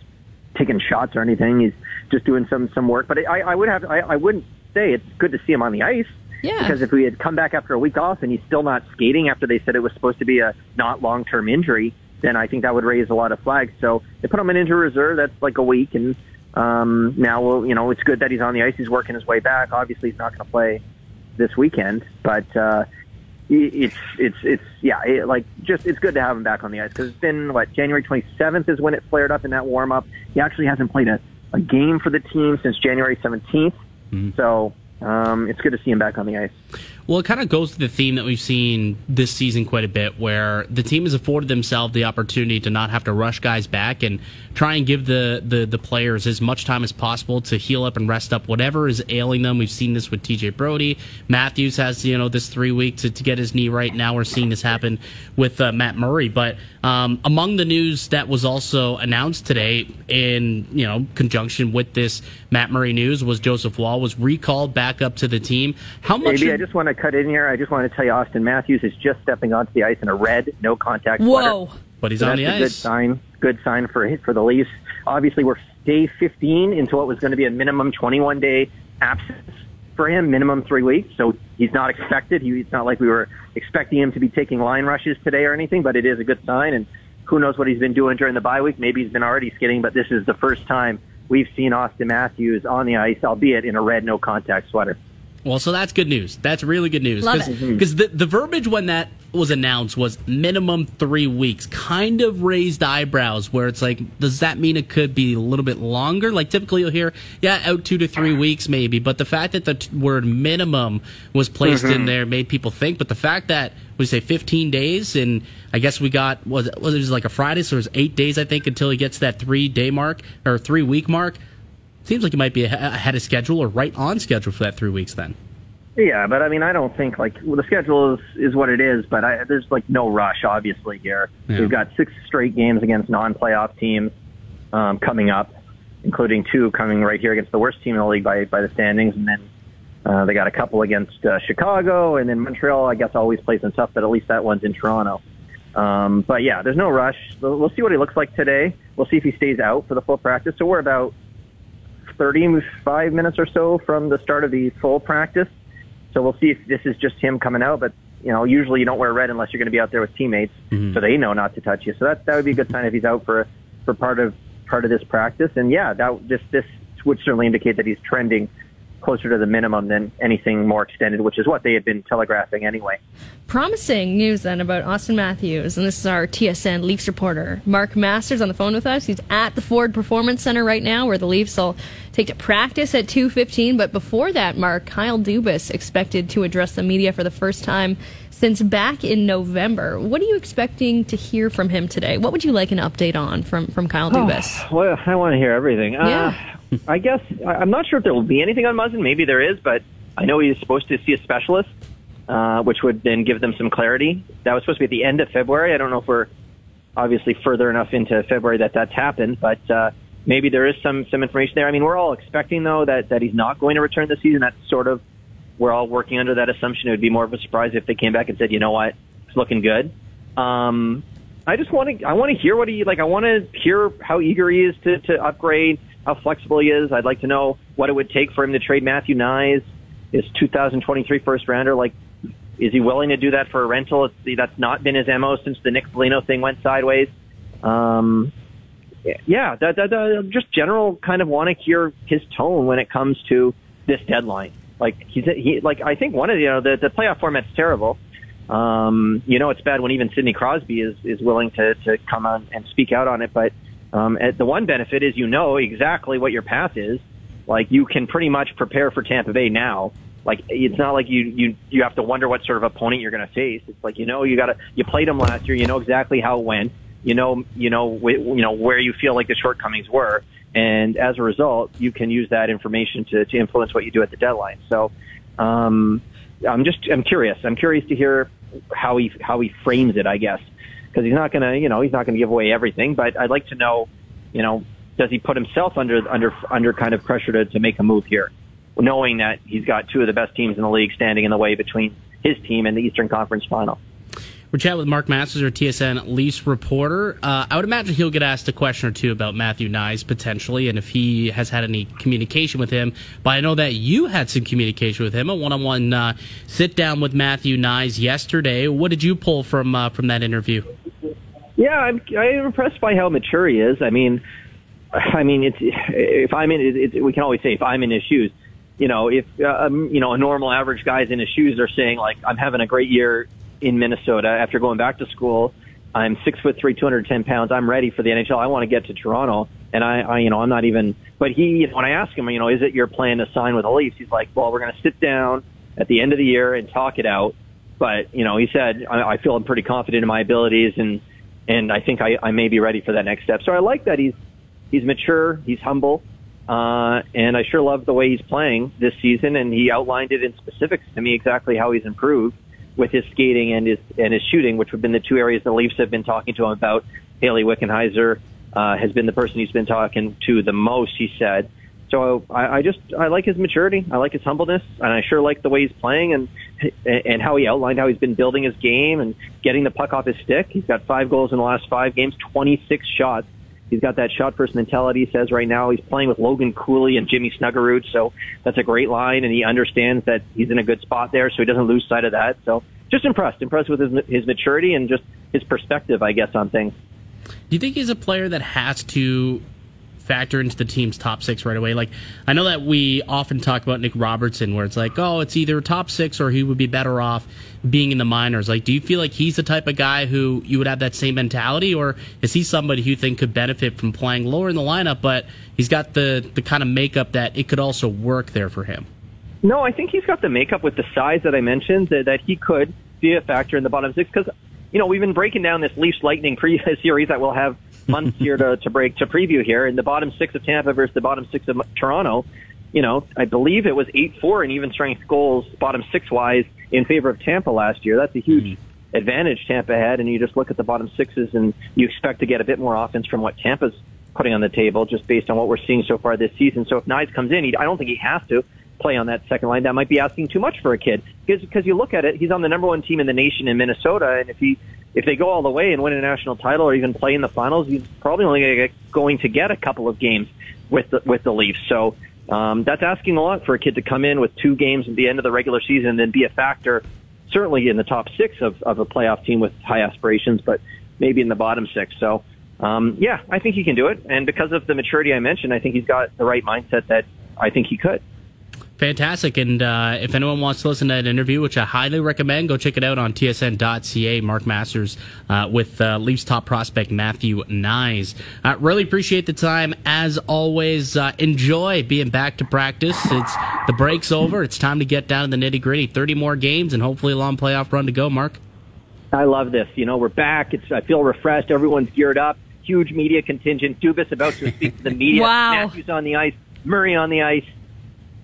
taking shots or anything. He's just doing some some work. But I, I would have I, I wouldn't say it's good to see him on the ice. Yeah. Because if we had come back after a week off and he's still not skating after they said it was supposed to be a not long term injury, then I think that would raise a lot of flags. So they put him in injury reserve. That's like a week, and um, now well, you know it's good that he's on the ice. He's working his way back. Obviously, he's not going to play this weekend, but uh, it's it's it's yeah, it, like just it's good to have him back on the ice because it's been what January 27th is when it flared up in that warm up. He actually hasn't played a, a game for the team since January 17th, so um, it's good to see him back on the ice. Well, it kind of goes to the theme that we've seen this season quite a bit, where the team has afforded themselves the opportunity to not have to rush guys back and try and give the, the, the players as much time as possible to heal up and rest up whatever is ailing them. We've seen this with TJ Brodie. Matthews has, you know, this three weeks to, to get his knee right. Now we're seeing this happen with uh, Matt Murray. But um, among the news that was also announced today in, you know, conjunction with this Matt Murray news was Joseph Woll was recalled back up to the team. How much? Maybe I just want to cut in here. I just want to tell you, Auston Matthews is just stepping onto the ice in a red, no contact Whoa. sweater. but he's So on the that's a good sign. Good sign for for the Leafs. Obviously, we're day 15 into what was going to be a minimum 21 day absence for him, minimum three weeks. So he's not expected. He, it's not like we were expecting him to be taking line rushes today or anything, but it is a good sign. And who knows what he's been doing during the bye week? Maybe he's been already skating, but this is the first time we've seen Auston Matthews on the ice, albeit in a red no contact sweater. Well, so that's good news. That's really good news. Love mm-hmm. Because the, the verbiage when that was announced was minimum three weeks. Kind of raised eyebrows where it's like, does that mean it could be a little bit longer? Like typically you'll hear, yeah, out two to three weeks maybe. But the fact that the t- word minimum was placed in mm-hmm. there made people think. But the fact that, we say 15 days and I guess we got, was it, was it was like a Friday, so it was eight days, I think, until he gets that three day mark or three week mark. Seems like he might be ahead of schedule or right on schedule for that three weeks then. Yeah, but I mean, I don't think like well, the schedule is is what it is. But I, there's like no rush, obviously here. Yeah. We've got six straight games against non-playoff teams um, coming up, including two coming right here against the worst team in the league by by the standings, and then uh, they got a couple against uh, Chicago, and then Montreal. I guess always plays them tough, but at least that one's in Toronto. Um, but yeah, there's no rush. We'll we'll see what he looks like today. We'll see if he stays out for the full practice. So we're about 35 minutes or so from the start of the full practice. So we'll see if this is just him coming out. But you know, usually you don't wear red unless you're going to be out there with teammates, mm-hmm. so they know not to touch you. So that that would be a good sign if he's out for for part of part of this practice. And yeah, that this this would certainly indicate that he's trending closer to the minimum than anything more extended, which is what they had been telegraphing anyway. Promising news then about Auston Matthews, and this is our TSN Leafs reporter, Mark Masters, on the phone with us. He's at the Ford Performance Center right now, where the Leafs will take to practice at 2:15. But before that, Mark Kyle Dubas expected to address the media for the first time since back in November. What are you expecting to hear from him today? What would you like an update on from from Kyle Dubas? Well, I want to hear everything. Yeah. Uh, I guess I'm not sure if there will be anything on Muzzin. Maybe there is, but I know he's supposed to see a specialist, uh, which would then give them some clarity. That was supposed to be at the end of February. I don't know if we're obviously further enough into February that that's happened, but uh, maybe there is some some information there. I mean, we're all expecting though that that he's not going to return this season. That's sort of we're all working under that assumption. It would be more of a surprise if they came back and said, you know what, it's looking good. Um, I just want to I want to hear what he like. I want to hear how eager he is to to upgrade, how flexible he is. I'd like to know what it would take for him to trade Matthew Knies, his 2023 first rounder. Like, is he willing to do that for a rental? It's, that's not been his mo since the Nick Foligno thing went sideways. um, yeah, that, that, that, just general kind of want to hear his tone when it comes to this deadline. Like he's he like I think one of the, you know the the playoff format's terrible. Um, you know it's bad when even Sidney Crosby is is willing to to come on and speak out on it. But um, the one benefit is you know exactly what your path is. Like you can pretty much prepare for Tampa Bay now. Like it's not like you you you have to wonder what sort of opponent you're going to face. It's like you know you got to you played them last year. You know exactly how it went. You know you know you know where you feel like the shortcomings were, and as a result, you can use that information to to influence what you do at the deadline. So, um, I'm just I'm curious. I'm curious to hear how he how he frames it. I guess because he's not going to you know he's not going to give away everything, but I'd like to know you know does he put himself under under under kind of pressure to to make a move here, knowing that he's got two of the best teams in the league standing in the way between his team and the Eastern Conference Final. We're chatting with Mark Masters, our TSN Leafs reporter. Uh, I would imagine he'll get asked a question or two about Matthew Knies potentially, and if he has had any communication with him. But I know that you had some communication with him, a one-on-one uh, sit down with Matthew Knies yesterday. What did you pull from uh, from that interview? Yeah, I'm, I'm impressed by how mature he is. I mean, I mean, it's if I'm in, it, it, we can always say if I'm in his shoes. You know, if uh, um, you know a normal average guy's in his shoes are saying like I'm having a great year in Minnesota after going back to school. I'm six foot three, 210 pounds. I'm ready for the NHL. I want to get to Toronto, and I, I you know, I'm not even. But he, when I ask him, you know, is it your plan to sign with the Leafs? He's like, well, we're going to sit down at the end of the year and talk it out. But you know, he said, I, I feel I'm pretty confident in my abilities, and and I think I, I may be ready for that next step. So I like that he's he's mature, he's humble, uh, and I sure love the way he's playing this season. And he outlined it in specifics to me exactly how he's improved with his skating and his and his shooting, which have been the two areas the Leafs have been talking to him about. Hayley Wickenheiser uh, has been the person he's been talking to the most. He said. So I, I just I like his maturity. I like his humbleness, and I sure like the way he's playing and and how he outlined how he's been building his game and getting the puck off his stick. He's got five goals in the last five games, 26 shots. He's got that shot first mentality. He says right now he's playing with Logan Cooley and Jimmy Snuggerud, so that's a great line, and he understands that he's in a good spot there, so he doesn't lose sight of that. So just impressed, impressed with his his maturity and just his perspective, I guess, on things. Do you think he's a player that has to factor into the team's top six right away? Like, I know that we often talk about Nick Robertson, where it's like, oh, it's either top six or he would be better off being in the minors. Like, do you feel like he's the type of guy who you would have that same mentality, or is he somebody who you think could benefit from playing lower in the lineup, but he's got the the kind of makeup that it could also work there for him? No, I think he's got the makeup with the size that I mentioned that, that he could be a factor in the bottom six because you know we've been breaking down this Leafs Lightning pre series that we'll have months here to, to break to preview here in the bottom six of Tampa versus the bottom six of Toronto. You know, I believe it was eight four in even strength goals, bottom six wise, in favor of Tampa last year. That's a huge mm-hmm. advantage Tampa had, and you just look at the bottom sixes and you expect to get a bit more offense from what Tampa's putting on the table, just based on what we're seeing so far this season. So if Knies comes in, he, I don't think he has to play on that second line. That might be asking too much for a kid because because you look at it, he's on the number one team in the nation in Minnesota, and if he if they go all the way and win a national title or even play in the finals, he's probably only going to get, going to get a couple of games with the, with the Leafs. So um, that's asking a lot for a kid to come in with two games at the end of the regular season and then be a factor, certainly in the top six of, of a playoff team with high aspirations, but maybe in the bottom six. So um, yeah, I think he can do it, and because of the maturity I mentioned, I think he's got the right mindset that I think he could. Fantastic. And uh, if anyone wants to listen to that interview, which I highly recommend, go check it out on tsn.ca. Mark Masters uh, with uh, Leafs top prospect Matthew Knies. Uh, really appreciate the time. As always, uh, enjoy being back to practice. It's The break's over. It's time to get down to the nitty gritty. 30 more games and hopefully a long playoff run to go, Mark. I love this. You know, we're back. It's I feel refreshed. Everyone's geared up. Huge media contingent. Dubas about to speak to the media. wow. Matthews on the ice. Murray on the ice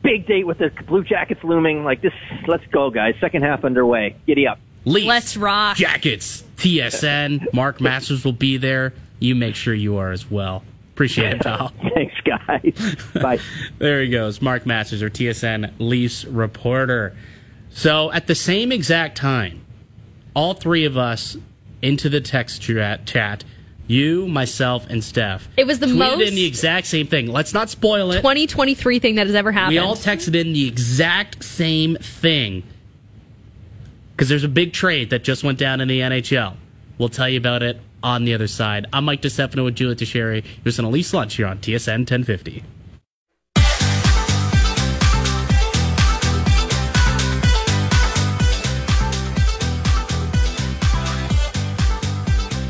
big date with the Blue Jackets looming. Like this, let's go, guys. Second half underway. Giddy up. Leafs, Let's rock. Jackets, TSN. Mark Masters will be there. You make sure you are as well. Appreciate it, pal. Thanks, guys. Bye. there he goes. Mark Masters, our TSN Leafs reporter. So at the same exact time, all three of us into the text chat, chat you, myself, and Steph. It was the tweeted most in the exact same thing. Let's not spoil it. 2023 thing that has ever happened. We all texted in the exact same thing because there's a big trade that just went down in the NHL. We'll tell you about it on the other side. I'm Mike DeStefano with Julia Teixeira. You're listening to Lunch here on TSN 1050.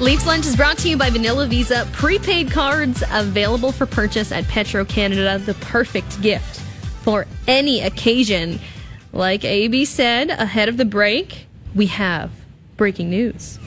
Leafs Lunch is brought to you by Vanilla Visa. Prepaid cards available for purchase at Petro Canada. The perfect gift for any occasion. Like AB said ahead of the break, we have breaking news.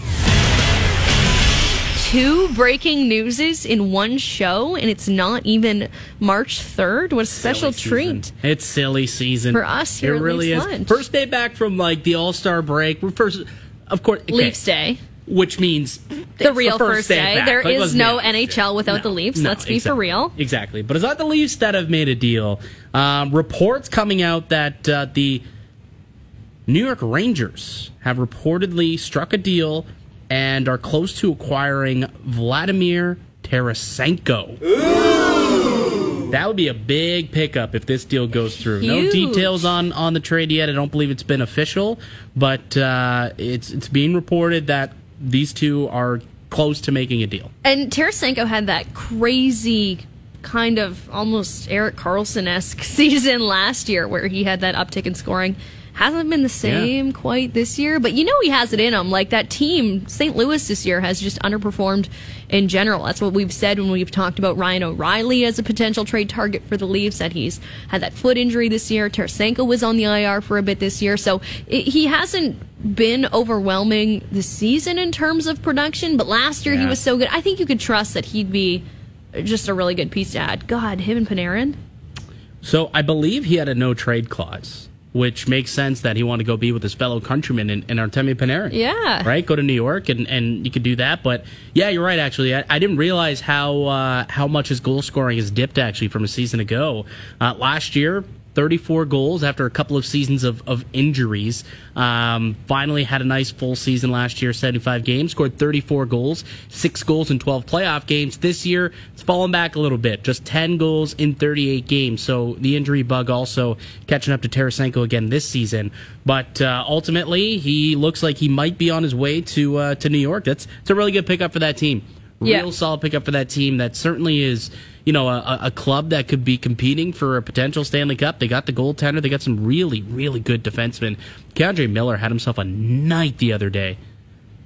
Two breaking newses in one show, and it's not even March 3rd. What a special treat. It's silly season For us here It at really Leafs is. Lunch. First day back from like the All Star break. We're first, of course, okay, Leafs Day. Which means The real first day. back. There Like, is no. NHL without No, the Leafs. no, Let's be for real. Exactly, but it's not the Leafs that have made a deal. Um, reports coming out that uh, the New York Rangers have reportedly struck a deal and are close to acquiring Vladimir Tarasenko. That would be a big pickup if this deal goes through. No details on, on the trade yet. I don't believe it's been official, but uh, it's it's being reported that these two are close to making a deal. And Tarasenko had that crazy kind of almost Erik Karlsson esque season last year where he had that uptick in scoring. Hasn't been the same quite this year, but you know he has it in him. Like that team, St. Louis this year has just underperformed in general. That's what we've said when we've talked about Ryan O'Reilly as a potential trade target for the Leafs. That he's had that foot injury this year. Tarasenko was on the IR for a bit this year, so it, he hasn't been overwhelming this season in terms of production. But last year he was so good. I think you could trust that he'd be just a really good piece to add. God, him and Panarin. So I believe he had a no trade clause, which makes sense that he wanted to go be with his fellow countrymen in, in Artemi Panarin. Yeah. Right? Go to New York and, and you could do that. But yeah, you're right, actually. I, I didn't realize how uh, how much his goal scoring has dipped, actually, from a season ago. Uh, last year, 34 goals after a couple of seasons of, of injuries. Um, finally had a nice full season last year, 75 games, scored 34 goals, six goals in 12 playoff games. This year, it's fallen back a little bit, just 10 goals in 38 games. So the injury bug also catching up to Tarasenko again this season. But uh, ultimately, he looks like he might be on his way to uh, to New York. That's it's a really good pickup for that team. Yeah. Real solid pickup for that team. That certainly is, you know, a, a club that could be competing for a potential Stanley Cup. They got the goaltender. They got some really, really good defensemen. K'Andre Miller had himself a night the other day.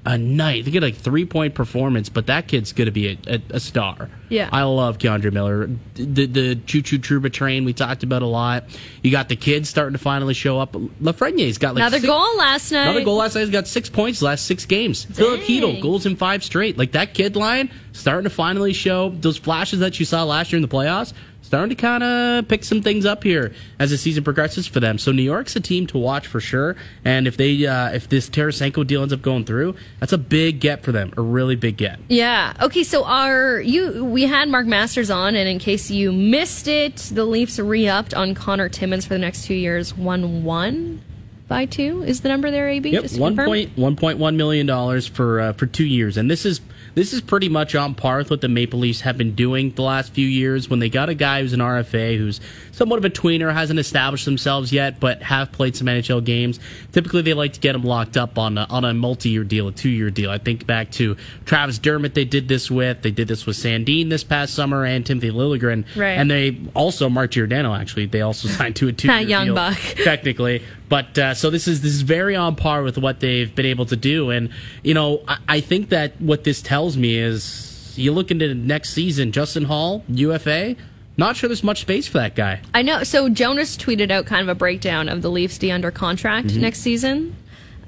A night. They get like three point performance, but that kid's going to be a, a, a star. Yeah. I love K'Andre Miller. The the choo choo Trouba train we talked about a lot. You got the kids starting to finally show up. Lafreniere's got like Another six- goal last night. Another goal last night. He's got six points last six games. Filip Chytil, goals in five straight. Like that kid line starting to finally show those flashes that you saw last year in the playoffs. Starting to kind of pick some things up here as the season progresses for them. So New York's a team to watch for sure. And if they uh, if this Tarasenko deal ends up going through, that's a big get for them. A really big get. Yeah. Okay. So our you we had Mark Masters on, and in case you missed it, the Leafs re-upped on Connor Timmins for the next two years. One one by two is the number there. AB. Yep, one point one point one million dollars for uh, for two years, and this is this is pretty much on par with what the Maple Leafs have been doing the last few years. When they got a guy who's an RFA, who's somewhat of a tweener, hasn't established themselves yet, but have played some NHL games. Typically, they like to get him locked up on a, on a multi year deal, a two year deal. I think back to Travis Dermott, they did this with. They did this with Sandin this past summer, and Timothy Liljegren, Right. and they also Mark Giordano actually. They also signed to a two year That young buck. technically. But uh, so this is this is very on par with what they've been able to do, and you know I, I think that what this tells me is you look into next season, Justin Holl, UFA. Not sure there's much space for that guy. I know. So Jonas tweeted out kind of a breakdown of the Leafs D under contract Mm-hmm. next season.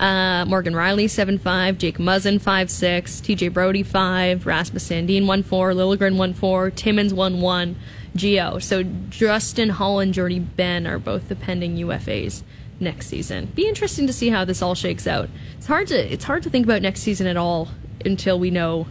Uh, Morgan Rielly seven five, Jake Muzzin five six, T.J. Brodie five, Rasmus Sandin one four, Liljegren one four, Timmins one one, Geo. So Justin Holl and Jordie Benn are both the pending UFAs next season. Be interesting to see how this all shakes out. It's hard to it's hard to think about next season at all until we know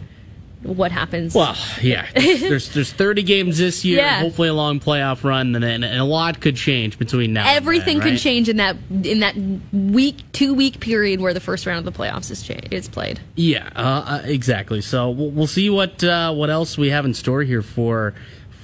what happens. Well, yeah, there's there's 30 games this year, Yeah. hopefully a long playoff run, and, and, and a lot could change between now. Everything and then, could change in that in that week two week period where the first round of the playoffs is cha- is played. Yeah, uh, uh, exactly. So we'll, we'll see what uh, what else we have in store here for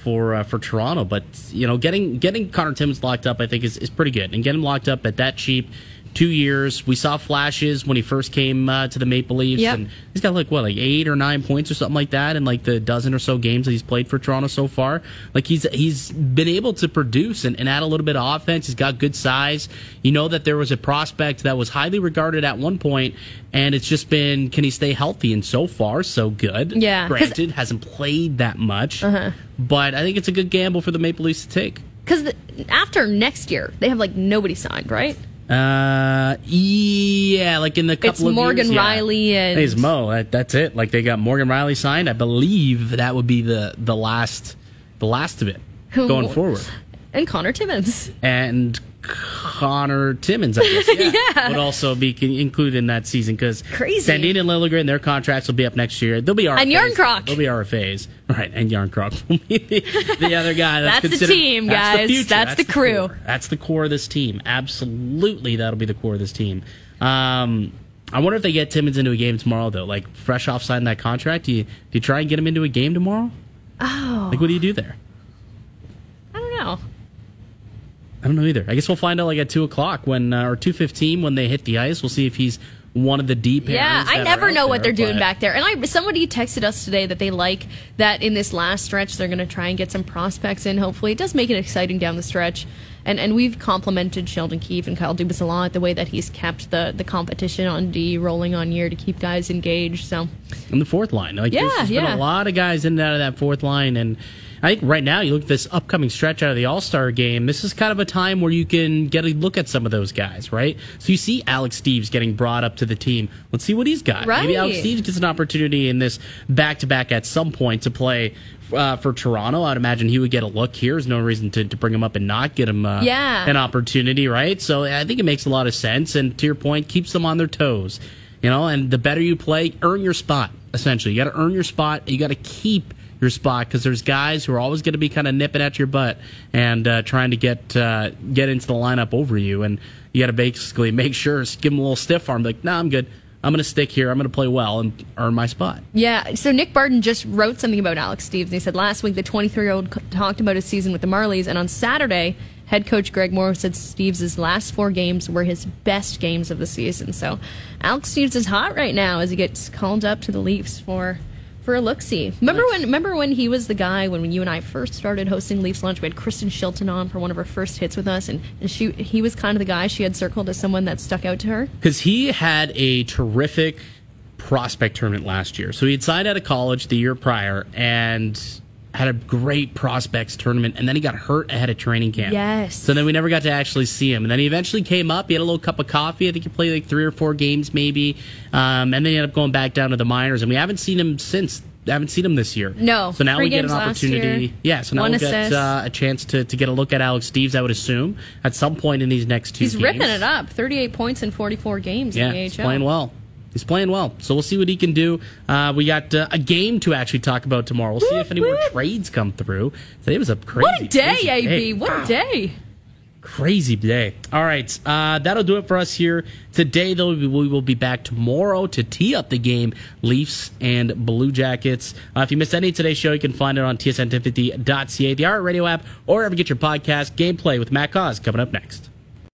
for uh, for Toronto. But you know, getting getting Connor Timmins locked up, I think is, is pretty good, and getting him locked up at that cheap two years. We saw flashes when he first came uh, to the Maple Leafs, Yep. and he's got like what, like eight or nine points or something like that, in like the dozen or so games that he's played for Toronto so far. Like he's he's been able to produce and, and add a little bit of offense. He's got good size. You know that there was a prospect that was highly regarded at one point, and it's just been can he stay healthy? And so far, so good. Yeah, granted, hasn't played that much, but I think it's a good gamble for the Maple Leafs to take. Because after next year, they have like nobody signed, right? Uh, yeah, like in the couple It's of Morgan years, yeah. Riley and- it's Mo. That, that's it. Like they got Morgan Rielly signed. I believe that would be the the last the last of it going forward. And Connor Timmins. And Connor Timmins, I guess, yeah, Yeah. would also be included in that season because Crazy. Sandin and Liljegren, their contracts will be up next year. They'll be RFAs. And Jarnkrok. They'll be RFAs, right? And Jarnkrok will be the, the other guy. That's, That's the team, that's the guys. future. That's the crew. That's the core of this team. Absolutely, that'll be the core of this team. Um, I wonder if they get Timmins into a game tomorrow, though. Like fresh off signing that contract, do you do you try and get him into a game tomorrow? Oh. Like, what do you do there? I don't know. I don't know either. I guess we'll find out like at two o'clock when uh, or two fifteen when they hit the ice. We'll see if he's one of the deep. Yeah, I never know what there, they're doing back there. And I somebody texted us today that they like that in this last stretch they're going to try and get some prospects in. Hopefully, it does make it exciting down the stretch. And and we've complimented Sheldon Keefe and Kyle Dubas a lot the way that he's kept the the competition on D rolling on year to keep guys engaged. So in the fourth line. Like Yeah, there's, there's been yeah. a lot of guys in and out of that fourth line, and I think right now you look at this upcoming stretch out of the All Star game. This is kind of a time where you can get a look at some of those guys, right? So you see Alex Steeves getting brought up to the team. Let's see what he's got. Maybe Alex Right. Steves gets an opportunity in this back to back at some point to play. Uh, for Toronto, I'd imagine he would get a look here. There's no reason to, to bring him up and not get him uh, Yeah. an opportunity, right? So I think it makes a lot of sense. And to your point, keeps them on their toes. You know, and the better you play, earn your spot. Essentially, you got to earn your spot. You got to keep your spot because there's guys who are always going to be kind of nipping at your butt and uh, trying to get uh, get into the lineup over you. And you got to basically make sure, give them a little stiff arm, like, nah, I'm good. I'm going to stick here. I'm going to play well and earn my spot. Yeah, so Nick Barden just wrote something about Alex Steeves. And he said last week the 23 year old talked about his season with the Marlies, and on Saturday, head coach Greg Moore said Steeves' last four games were his best games of the season. So Alex Steeves is hot right now as he gets called up to the Leafs for. For a look see. Remember when remember when he was the guy when you and I first started hosting Leafs Lunch, we had Kristen Shilton on for one of her first hits with us and, and she he was kind of the guy she had circled as someone that stuck out to her. because he had a terrific prospect tournament last year. So he had signed out of college the year prior and had a great prospects tournament, and then he got hurt ahead of training camp. Yes. So then we never got to actually see him, and then he eventually came up. He had a little cup of coffee. I think he played like three or four games, maybe, um, and then he ended up going back down to the minors, and we haven't seen him since. Haven't seen him this year. No. So now we get an opportunity. Yeah. So now we'll get uh, a chance to, to get a look at Alex Steeves. I would assume at some point in these next two. He's games. ripping it up. 38 points in 44 games Yeah, in the AHL. he's playing well. He's playing well. So we'll see what he can do. Uh, we got uh, a game to actually talk about tomorrow. We'll see if any more trades come through. Today was a crazy, What a day, crazy AB. What Wow. a day. Crazy day. All right, uh, that'll do it for us here today. Though we will be back tomorrow to tee up the game, Leafs and Blue Jackets. Uh, if you missed any of today's show, you can find it on tsn1050.ca, the Art Radio app, or ever get your podcast. Gameplay with Matt Cauz coming up next.